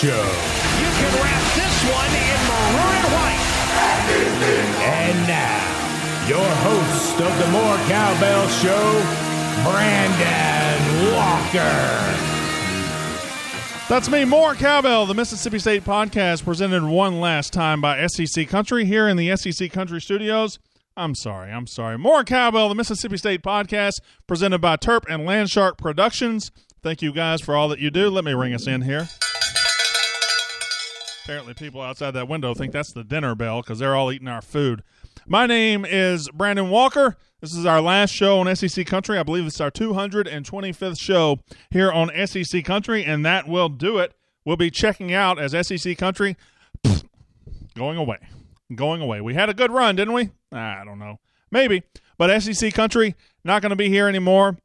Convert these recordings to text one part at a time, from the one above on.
the More Cowbell Show. You can wrap this one in maroon and white. And now, your host of the More Cowbell Show, Brandon Walker. That's me, more cowbell, the Mississippi State podcast, presented one last time by SEC Country here in the SEC Country Studios. I'm sorry, I'm sorry. More cowbell, the Mississippi State podcast, presented by Terp and Landshark Productions. Thank you guys for all that you do. Let me ring us in here. Apparently, people outside that window think that's the dinner bell because they're all eating our food. My name is Brandon Walker. This is our last show on SEC Country. I believe it's our 225th show here on SEC Country, and that will do it. We'll be checking out as SEC Country going away. Going away. We had a good run, didn't we? I don't know. Maybe. But SEC Country not going to be here anymore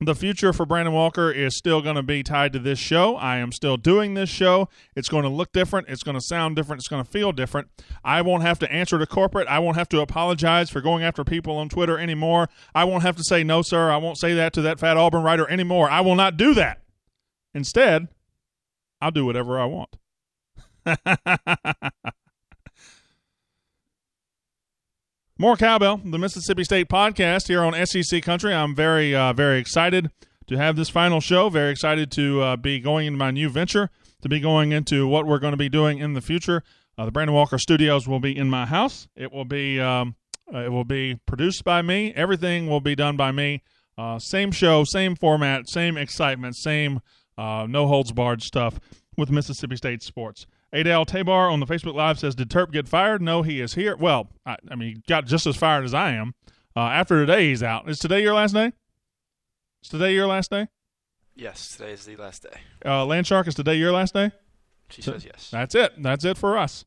the future for Brandon Walker is still going to be tied to this show. I am still doing this show. It's going to look different. It's going to sound different. It's going to feel different. I won't have to answer to corporate. I won't have to apologize for going after people on Twitter anymore. I won't have to say, no, sir, I won't say that to that fat Auburn writer anymore. I will not do that. Instead, I'll do whatever I want. More Cowbell, the Mississippi State podcast here on SEC Country. I'm very, uh, very excited to have this final show. Very excited to uh, be going into my new venture, to be going into what we're going to be doing in the future. Uh, the Brandon Walker Studios will be in my house. It will be, um, uh, it will be produced by me. Everything will be done by me. Uh, same show, same format, same excitement, same uh, no holds barred stuff with Mississippi State sports. Adele Tabar on the Facebook Live says, "Did Terp get fired? No, he is here. Well, I, I mean, he got just as fired as I am. Uh, after today, he's out. Is today your last day? Is today your last day? Yes, today is the last day. Uh, Landshark, is today your last day? She says yes. That's it. That's it for us.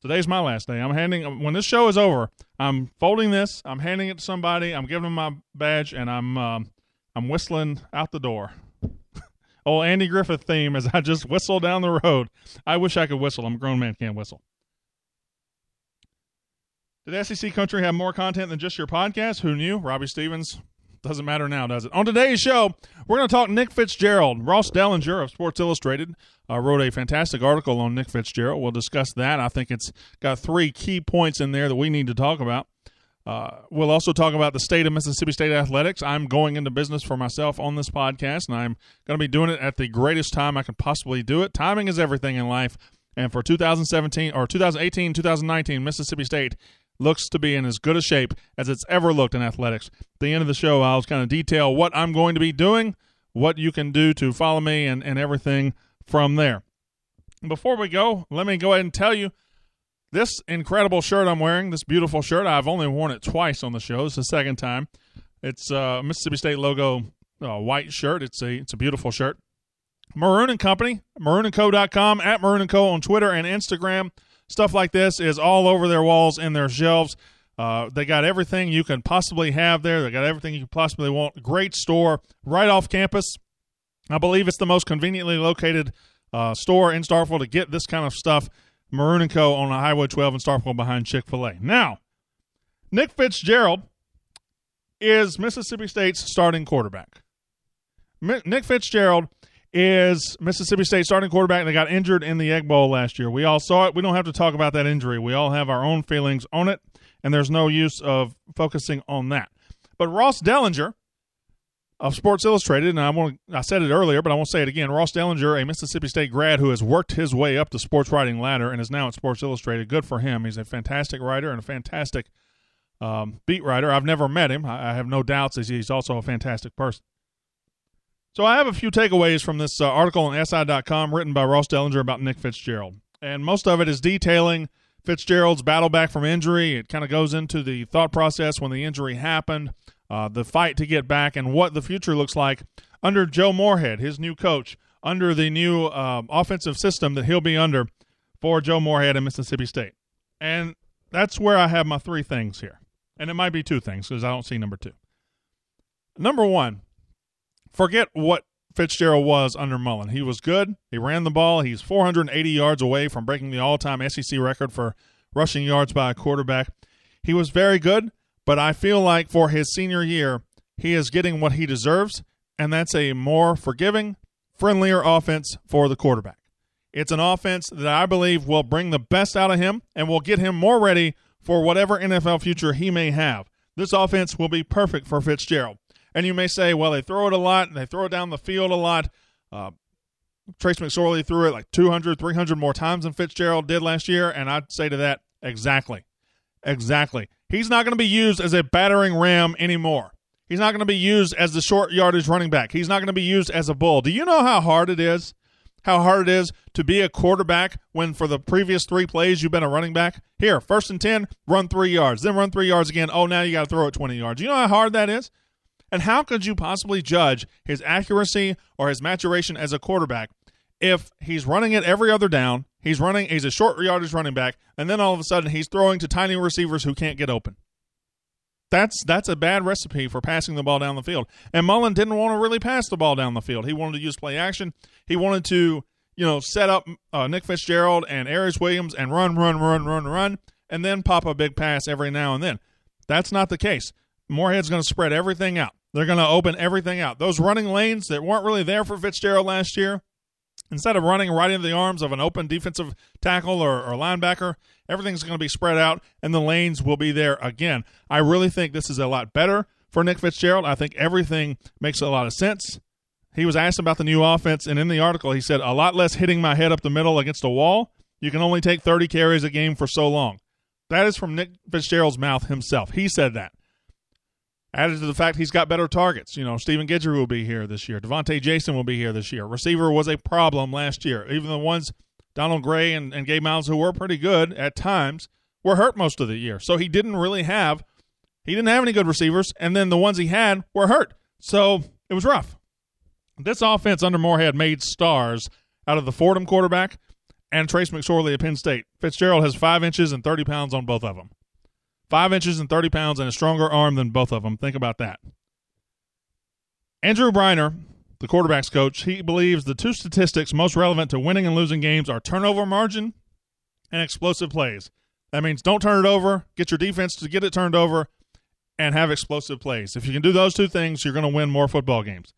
Today's my last day. I'm handing when this show is over. I'm folding this. I'm handing it to somebody. I'm giving them my badge, and I'm um, I'm whistling out the door old Andy Griffith theme as I just whistle down the road. I wish I could whistle. I'm a grown man, can't whistle. Did SEC Country have more content than just your podcast? Who knew? Robbie Stevens. Doesn't matter now, does it? On today's show, we're going to talk Nick Fitzgerald. Ross Dellenger of Sports Illustrated uh, wrote a fantastic article on Nick Fitzgerald. We'll discuss that. I think it's got three key points in there that we need to talk about. Uh, we'll also talk about the state of Mississippi State athletics. I'm going into business for myself on this podcast, and I'm going to be doing it at the greatest time I can possibly do it. Timing is everything in life, and for 2017 or 2018, 2019, Mississippi State looks to be in as good a shape as it's ever looked in athletics. At the end of the show, I'll kind of detail what I'm going to be doing, what you can do to follow me, and, and everything from there. Before we go, let me go ahead and tell you this incredible shirt I'm wearing, this beautiful shirt, I've only worn it twice on the show. It's the second time. It's a Mississippi State logo uh, white shirt. It's a it's a beautiful shirt. Maroon and Company, maroonandco.com, at Maroon and Co on Twitter and Instagram. Stuff like this is all over their walls and their shelves. Uh, they got everything you can possibly have there. They got everything you can possibly want. Great store right off campus. I believe it's the most conveniently located uh, store in Starkville to get this kind of stuff. Maroon and Co. on Highway 12 in Starkville behind Chick fil A. Now, Nick Fitzgerald is Mississippi State's starting quarterback. Nick Fitzgerald is Mississippi State starting quarterback and They got injured in the Egg Bowl last year. We all saw it. We don't have to talk about that injury. We all have our own feelings on it, and there's no use of focusing on that. But Ross Dellenger of Sports Illustrated, and I want I said it earlier, but I won't say it again. Ross Dellenger, a Mississippi State grad who has worked his way up the sports writing ladder and is now at Sports Illustrated. Good for him. He's a fantastic writer and a fantastic um, beat writer. I've never met him. I, I have no doubts that he's also a fantastic person. So I have a few takeaways from this uh, article on SI.com written by Ross Dellenger about Nick Fitzgerald, and most of it is detailing Fitzgerald's battle back from injury. It kind of goes into the thought process when the injury happened uh, the fight to get back, and what the future looks like under Joe Moorhead, his new coach, under the new uh, offensive system that he'll be under for Joe Moorhead in Mississippi State. And that's where I have my three things here. And it might be two things because I don't see number two. Number one, forget what Fitzgerald was under Mullen. He was good. He ran the ball. He's 480 yards away from breaking the all time SEC record for rushing yards by a quarterback. He was very good. But I feel like for his senior year, he is getting what he deserves, and that's a more forgiving, friendlier offense for the quarterback. It's an offense that I believe will bring the best out of him and will get him more ready for whatever NFL future he may have. This offense will be perfect for Fitzgerald. And you may say, well, they throw it a lot and they throw it down the field a lot. Uh, Trace McSorley threw it like 200, 300 more times than Fitzgerald did last year. And I'd say to that, exactly. Exactly. He's not going to be used as a battering ram anymore. He's not going to be used as the short yardage running back. He's not going to be used as a bull. Do you know how hard it is? How hard it is to be a quarterback when for the previous three plays you've been a running back? Here, first and 10, run three yards, then run three yards again. Oh, now you got to throw it 20 yards. You know how hard that is? And how could you possibly judge his accuracy or his maturation as a quarterback if he's running it every other down, he's running, he's a short yardage running back, and then all of a sudden he's throwing to tiny receivers who can't get open? That's that's a bad recipe for passing the ball down the field. And Mullen didn't want to really pass the ball down the field. He wanted to use play action. He wanted to, you know, set up uh, Nick Fitzgerald and Aeris Williams and run, run, run, run, run, and then pop a big pass every now and then. That's not the case. Moorhead's going to spread everything out. They're going to open everything out. Those running lanes that weren't really there for Fitzgerald last year, instead of running right into the arms of an open defensive tackle or, or linebacker, everything's going to be spread out and the lanes will be there again. I really think this is a lot better for Nick Fitzgerald. I think everything makes a lot of sense. He was asked about the new offense, and in the article, he said, A lot less hitting my head up the middle against a wall. You can only take 30 carries a game for so long. That is from Nick Fitzgerald's mouth himself. He said that. Added to the fact he's got better targets. You know, Stephen Guidry will be here this year. Devontae Jason will be here this year. Receiver was a problem last year. Even the ones, Donald Gray and, and Gabe Myles, who were pretty good at times, were hurt most of the year. So he didn't really have he didn't have any good receivers, and then the ones he had were hurt. So it was rough. This offense under Moorhead made stars out of the Fordham quarterback and Trace McSorley at Penn State. Fitzgerald has five inches and 30 pounds on both of them. Five inches and 30 pounds and a stronger arm than both of them. Think about that. Andrew Breiner, the quarterback's coach, he believes the two statistics most relevant to winning and losing games are turnover margin and explosive plays. That means don't turn it over, get your defense to get it turned over, and have explosive plays. If you can do those two things, you're going to win more football games.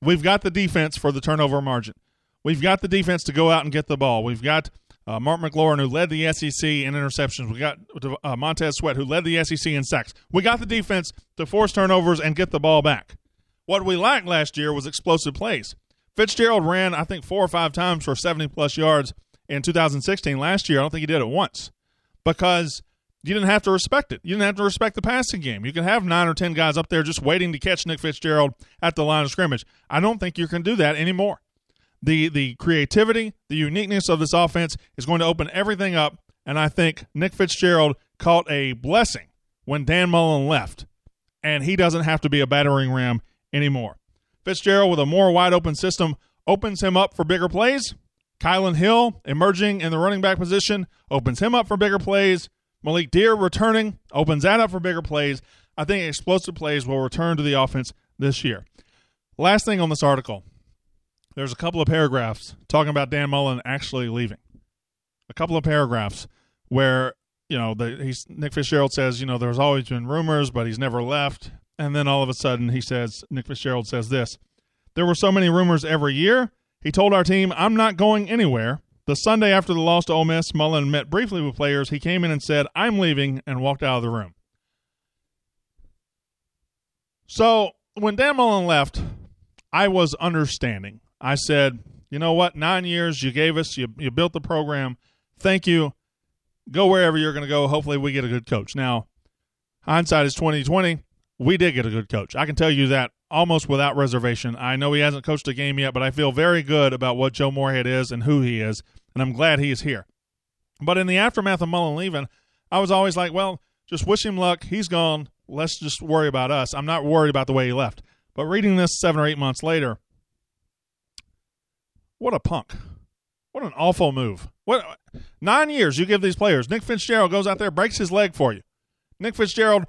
We've got the defense for the turnover margin. We've got the defense to go out and get the ball. We've got uh, Mark McLaurin, who led the SEC in interceptions. We got uh, Montez Sweat, who led the SEC in sacks. We got the defense to force turnovers and get the ball back. What we lacked last year was explosive plays. Fitzgerald ran, I think, four or five times for 70 plus yards in 2016. Last year, I don't think he did it once because you didn't have to respect it. You didn't have to respect the passing game. You can have nine or 10 guys up there just waiting to catch Nick Fitzgerald at the line of scrimmage. I don't think you can do that anymore the the creativity, the uniqueness of this offense is going to open everything up. And I think Nick Fitzgerald caught a blessing when Dan Mullen left, and he doesn't have to be a battering ram anymore. Fitzgerald with a more wide open system opens him up for bigger plays. Kylan Hill emerging in the running back position opens him up for bigger plays. Malik Dear returning opens that up for bigger plays. I think explosive plays will return to the offense this year. Last thing on this article there's a couple of paragraphs talking about Dan Mullen actually leaving. A couple of paragraphs where you know the, he's Nick Fitzgerald says you know there's always been rumors, but he's never left. And then all of a sudden he says Nick Fitzgerald says this: there were so many rumors every year. He told our team, "I'm not going anywhere." The Sunday after the loss to Ole Miss, Mullen met briefly with players. He came in and said, "I'm leaving," and walked out of the room. So when Dan Mullen left, I was understanding. I said, you know what? Nine years you gave us, you, you built the program. Thank you. Go wherever you're going to go. Hopefully, we get a good coach. Now, hindsight is 2020. We did get a good coach. I can tell you that almost without reservation. I know he hasn't coached a game yet, but I feel very good about what Joe Moorhead is and who he is, and I'm glad he is here. But in the aftermath of Mullen leaving, I was always like, well, just wish him luck. He's gone. Let's just worry about us. I'm not worried about the way he left. But reading this seven or eight months later, what a punk. What an awful move. What nine years you give these players. Nick Fitzgerald goes out there, breaks his leg for you. Nick Fitzgerald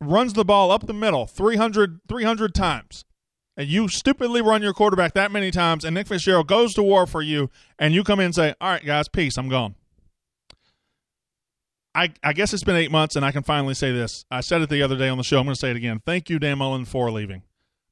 runs the ball up the middle 300, 300 times. And you stupidly run your quarterback that many times, and Nick Fitzgerald goes to war for you, and you come in and say, All right, guys, peace, I'm gone. I, I guess it's been eight months, and I can finally say this. I said it the other day on the show. I'm going to say it again. Thank you, Dan Mullen, for leaving.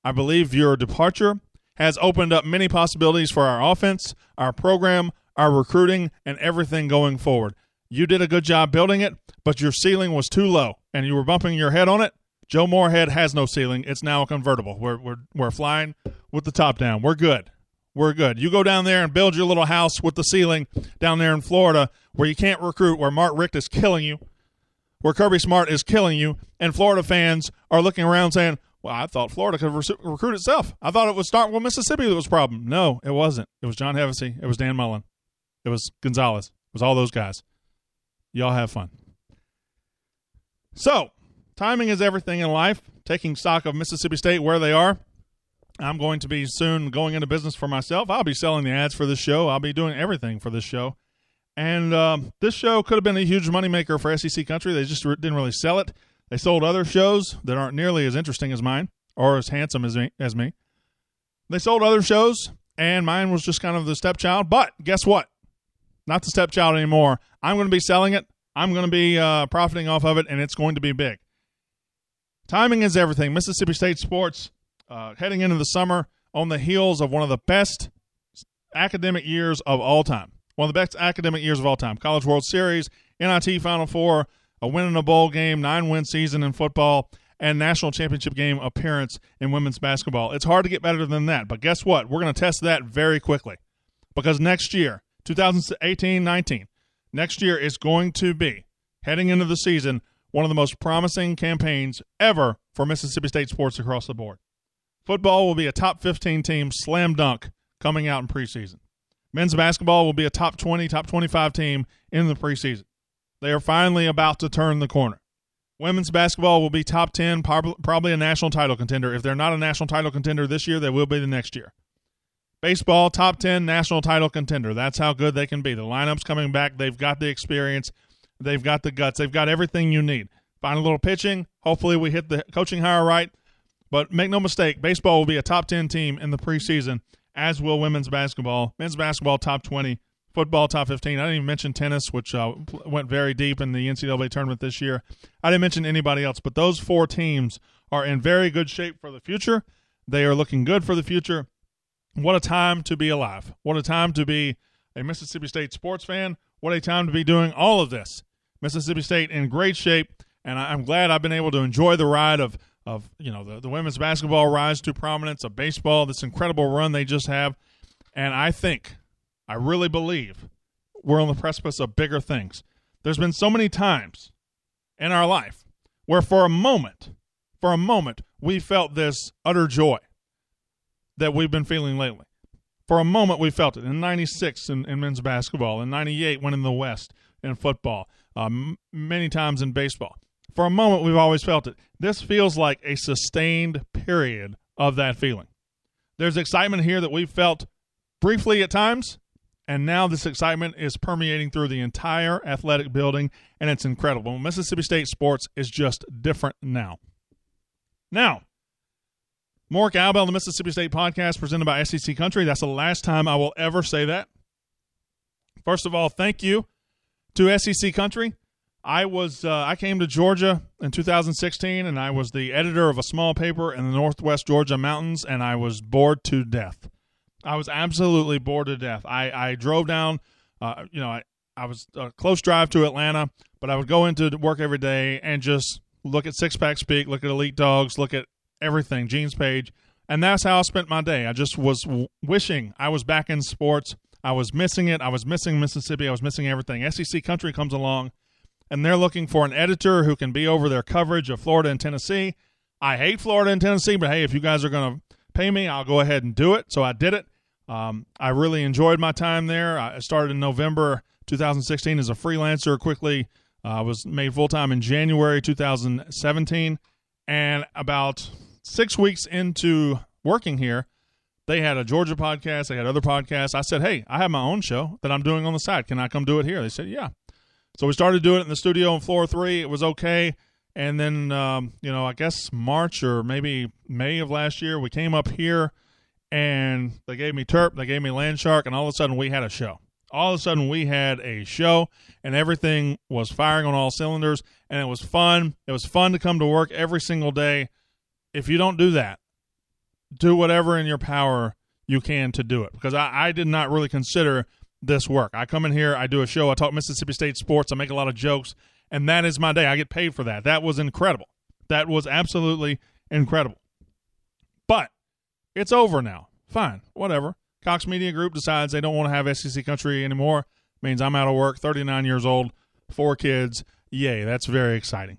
I believe your departure has opened up many possibilities for our offense, our program, our recruiting, and everything going forward. You did a good job building it, but your ceiling was too low and you were bumping your head on it. Joe Moorhead has no ceiling. It's now a convertible. We're, we're, we're flying with the top down. We're good. We're good. You go down there and build your little house with the ceiling down there in Florida where you can't recruit, where Mark Richt is killing you, where Kirby Smart is killing you, and Florida fans are looking around saying, well, I thought Florida could re- recruit itself. I thought it start with Mississippi that was problem. No, it wasn't. It was John Hevesy. It was Dan Mullen. It was Gonzales. It was all those guys. Y'all have fun. So, timing is everything in life. Taking stock of Mississippi State where they are. I'm going to be soon going into business for myself. I'll be selling the ads for this show. I'll be doing everything for this show. And um, this show could have been a huge moneymaker for SEC Country. They just didn't really sell it. They sold other shows that aren't nearly as interesting as mine or as handsome as me. As me. They sold other shows, and mine was just kind of the stepchild. But guess what? Not the stepchild anymore. I'm going to be selling it. I'm going to be uh, profiting off of it, and it's going to be big. Timing is everything. Mississippi State sports uh, heading into the summer on the heels of one of the best academic years of all time. One of the best academic years of all time. College World Series, NIT Final Four, a win in a bowl game, nine win season in football, and national championship game appearance in women's basketball. It's hard to get better than that. But guess what? We're going to test that very quickly because next year, 2018 19, next year is going to be, heading into the season, one of the most promising campaigns ever for Mississippi State sports across the board. Football will be a top 15 team slam dunk coming out in preseason. Men's basketball will be a top 20, top 25 team in the preseason. They are finally about to turn the corner. Women's basketball will be top 10, probably a national title contender. If they're not a national title contender this year, they will be the next year. Baseball, top 10 national title contender. That's how good they can be. The lineup's coming back. They've got the experience, they've got the guts, they've got everything you need. Find a little pitching. Hopefully, we hit the coaching hire right. But make no mistake, baseball will be a top 10 team in the preseason, as will women's basketball. Men's basketball, top 20. Football, top 15. I didn't even mention tennis, which uh, went very deep in the NCAA tournament this year. I didn't mention anybody else, but those four teams are in very good shape for the future. They are looking good for the future. What a time to be alive. What a time to be a Mississippi State sports fan. What a time to be doing all of this. Mississippi State in great shape, and I'm glad I've been able to enjoy the ride of of you know the, the women's basketball rise to prominence of baseball this incredible run they just have and i think i really believe we're on the precipice of bigger things there's been so many times in our life where for a moment for a moment we felt this utter joy that we've been feeling lately for a moment we felt it in 96 in, in men's basketball in 98 winning the west in football um, many times in baseball for a moment, we've always felt it. This feels like a sustained period of that feeling. There's excitement here that we've felt briefly at times, and now this excitement is permeating through the entire athletic building, and it's incredible. Mississippi State sports is just different now. Now, more Cowbell, the Mississippi State podcast presented by SEC Country. That's the last time I will ever say that. First of all, thank you to SEC Country. I was uh, I came to Georgia in 2016, and I was the editor of a small paper in the Northwest Georgia mountains, and I was bored to death. I was absolutely bored to death. I I drove down, uh, you know, I I was a close drive to Atlanta, but I would go into work every day and just look at Six Pack Speak, look at Elite Dogs, look at everything, Gene's Page, and that's how I spent my day. I just was w- wishing I was back in sports. I was missing it. I was missing Mississippi. I was missing everything. SEC Country comes along and they're looking for an editor who can be over their coverage of Florida and Tennessee. I hate Florida and Tennessee, but hey, if you guys are going to pay me, I'll go ahead and do it. So I did it. Um, I really enjoyed my time there. I started in November 2016 as a freelancer. Quickly, I uh, was made full time in January 2017, and about six weeks into working here, they had a Georgia podcast. They had other podcasts. I said, "Hey, I have my own show that I'm doing on the side. Can I come do it here?" They said, "Yeah." So we started doing it in the studio on floor three. It was okay. And then, um, you know, I guess March or maybe May of last year, we came up here and they gave me Terp, they gave me Land Shark, and all of a sudden we had a show. All of a sudden we had a show and everything was firing on all cylinders and it was fun. It was fun to come to work every single day. If you don't do that, do whatever in your power you can to do it because I, I did not really consider this work. I come in here, I do a show, I talk Mississippi State sports, I make a lot of jokes, and that is my day. I get paid for that. That was incredible. That was absolutely incredible. But it's over now. Fine, whatever. Cox Media Group decides they don't want to have SEC country anymore. Means I'm out of work, 39 years old, four kids. Yay, that's very exciting.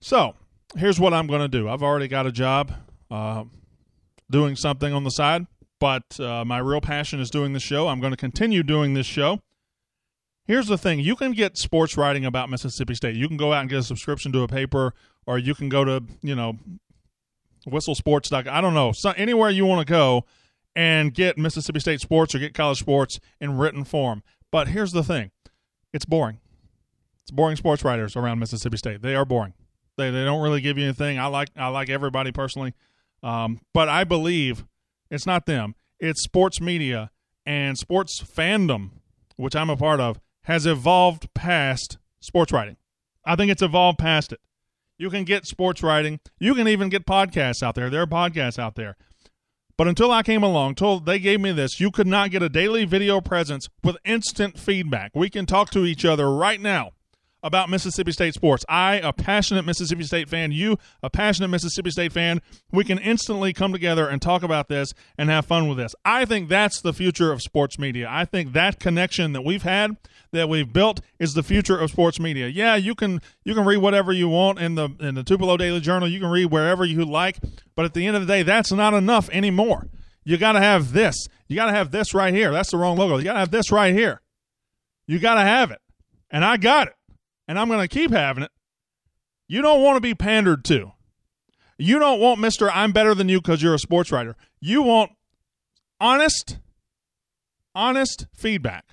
So, here's what I'm going to do. I've already got a job uh, doing something on the side, but uh, my real passion is doing the show. I'm going to continue doing this show. Here's the thing you can get sports writing about Mississippi State. You can go out and get a subscription to a paper, or you can go to, you know, whistle.sports.com. I don't know, so anywhere you want to go and get Mississippi State sports or get college sports in written form. But here's the thing it's boring. It's boring sports writers around Mississippi State. They are boring. They, they don't really give you anything. I like I like everybody personally, um, but I believe it's not them. It's sports media and sports fandom, which I'm a part of, has evolved past sports writing. I think it's evolved past it. You can get sports writing. You can even get podcasts out there. There are podcasts out there. But until I came along, told they gave me this, you could not get a daily video presence with instant feedback. We can talk to each other right now about Mississippi State sports. I, a passionate Mississippi State fan, you, a passionate Mississippi State fan, we can instantly come together and talk about this and have fun with this. I think that's the future of sports media. I think that connection that we've had, that we've built, is the future of sports media. Yeah, you can you can read whatever you want in the in the Tupelo Daily Journal. You can read wherever you like, but at the end of the day, that's not enough anymore. You got to have this. You got to have this right here. That's the wrong logo. You got to have this right here. You got to have it. And I got it and I'm going to keep having it. You don't want to be pandered to. You don't want Mr. I'm better than you because you're a sports writer. You want honest, honest feedback,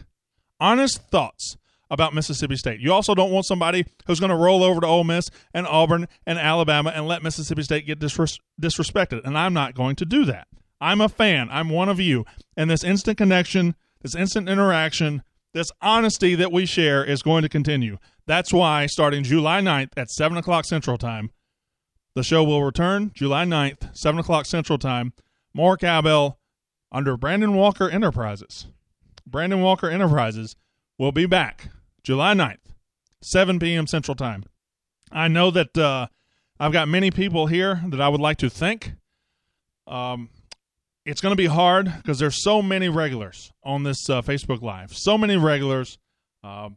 honest thoughts about Mississippi State. You also don't want somebody who's going to roll over to Ole Miss and Auburn and Alabama and let Mississippi State get disres- disrespected. And I'm not going to do that. I'm a fan. I'm one of you. And this instant connection, this instant interaction, this honesty that we share is going to continue. That's why, starting July 9th at 7 o'clock Central Time, the show will return July 9th, 7 o'clock Central Time. More cowbell under Brandon Walker Enterprises. Brandon Walker Enterprises will be back July 9th, 7 p.m. Central Time. I know that uh, I've got many people here that I would like to thank. Um, it's going to be hard because there's so many regulars on this uh, Facebook Live. So many regulars. Uh,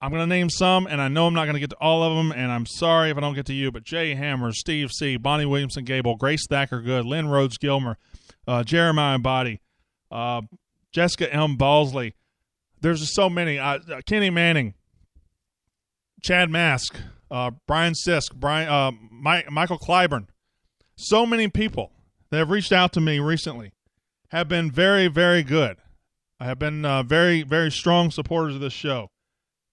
I'm going to name some, and I know I'm not going to get to all of them, and I'm sorry if I don't get to you, but Jay Hammer, Steve C., Bonnie Williamson Gable, Grace Thacker Good, Lynn Rhodes Gilmer, uh, Jeremiah Body, uh, Jessica M. Balsley. There's just so many. Uh, Kenny Manning, Chad Mask, uh, Brian Sisk, Brian, Mike, Michael Clyburn. So many people that have reached out to me recently have been very, very good. I have been very, very strong supporters of this show.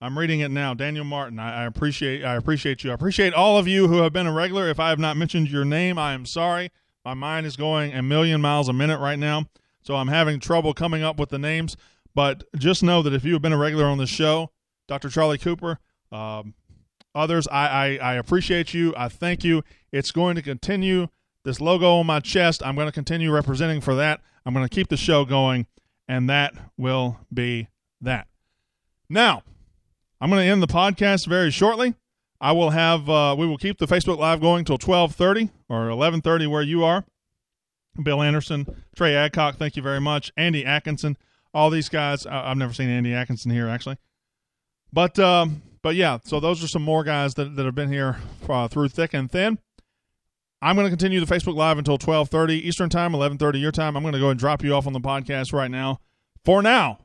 I'm reading it now. Daniel Martin, I, I, appreciate I appreciate you. I appreciate all of you who have been a regular. If I have not mentioned your name, I am sorry. My mind is going a million miles a minute right now, so I'm having trouble coming up with the names. But just know that if you have been a regular on this show, Dr. Charlie Cooper, um, others, I, I, I appreciate you. I thank you. It's going to continue. This logo on my chest, I'm going to continue representing for that. I'm going to keep the show going, and that will be that. Now, I'm going to end the podcast very shortly. I will have uh, we will keep the Facebook Live going till 12:30 or 11:30 where you are. Bill Anderson, Trey Adcock, thank you very much. Andy Atkinson, all these guys. I- have never seen Andy Atkinson here actually, but um, but yeah. So those are some more guys that, that have been here uh, through thick and thin. I'm going to continue the Facebook Live until 12:30 Eastern Time, 11:30 your time. I'm going to go and drop you off on the podcast right now. For now,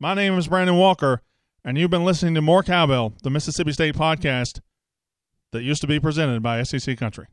my name is Brandon Walker and you've been listening to More Cowbell, the Mississippi State podcast that used to be presented by SEC Country.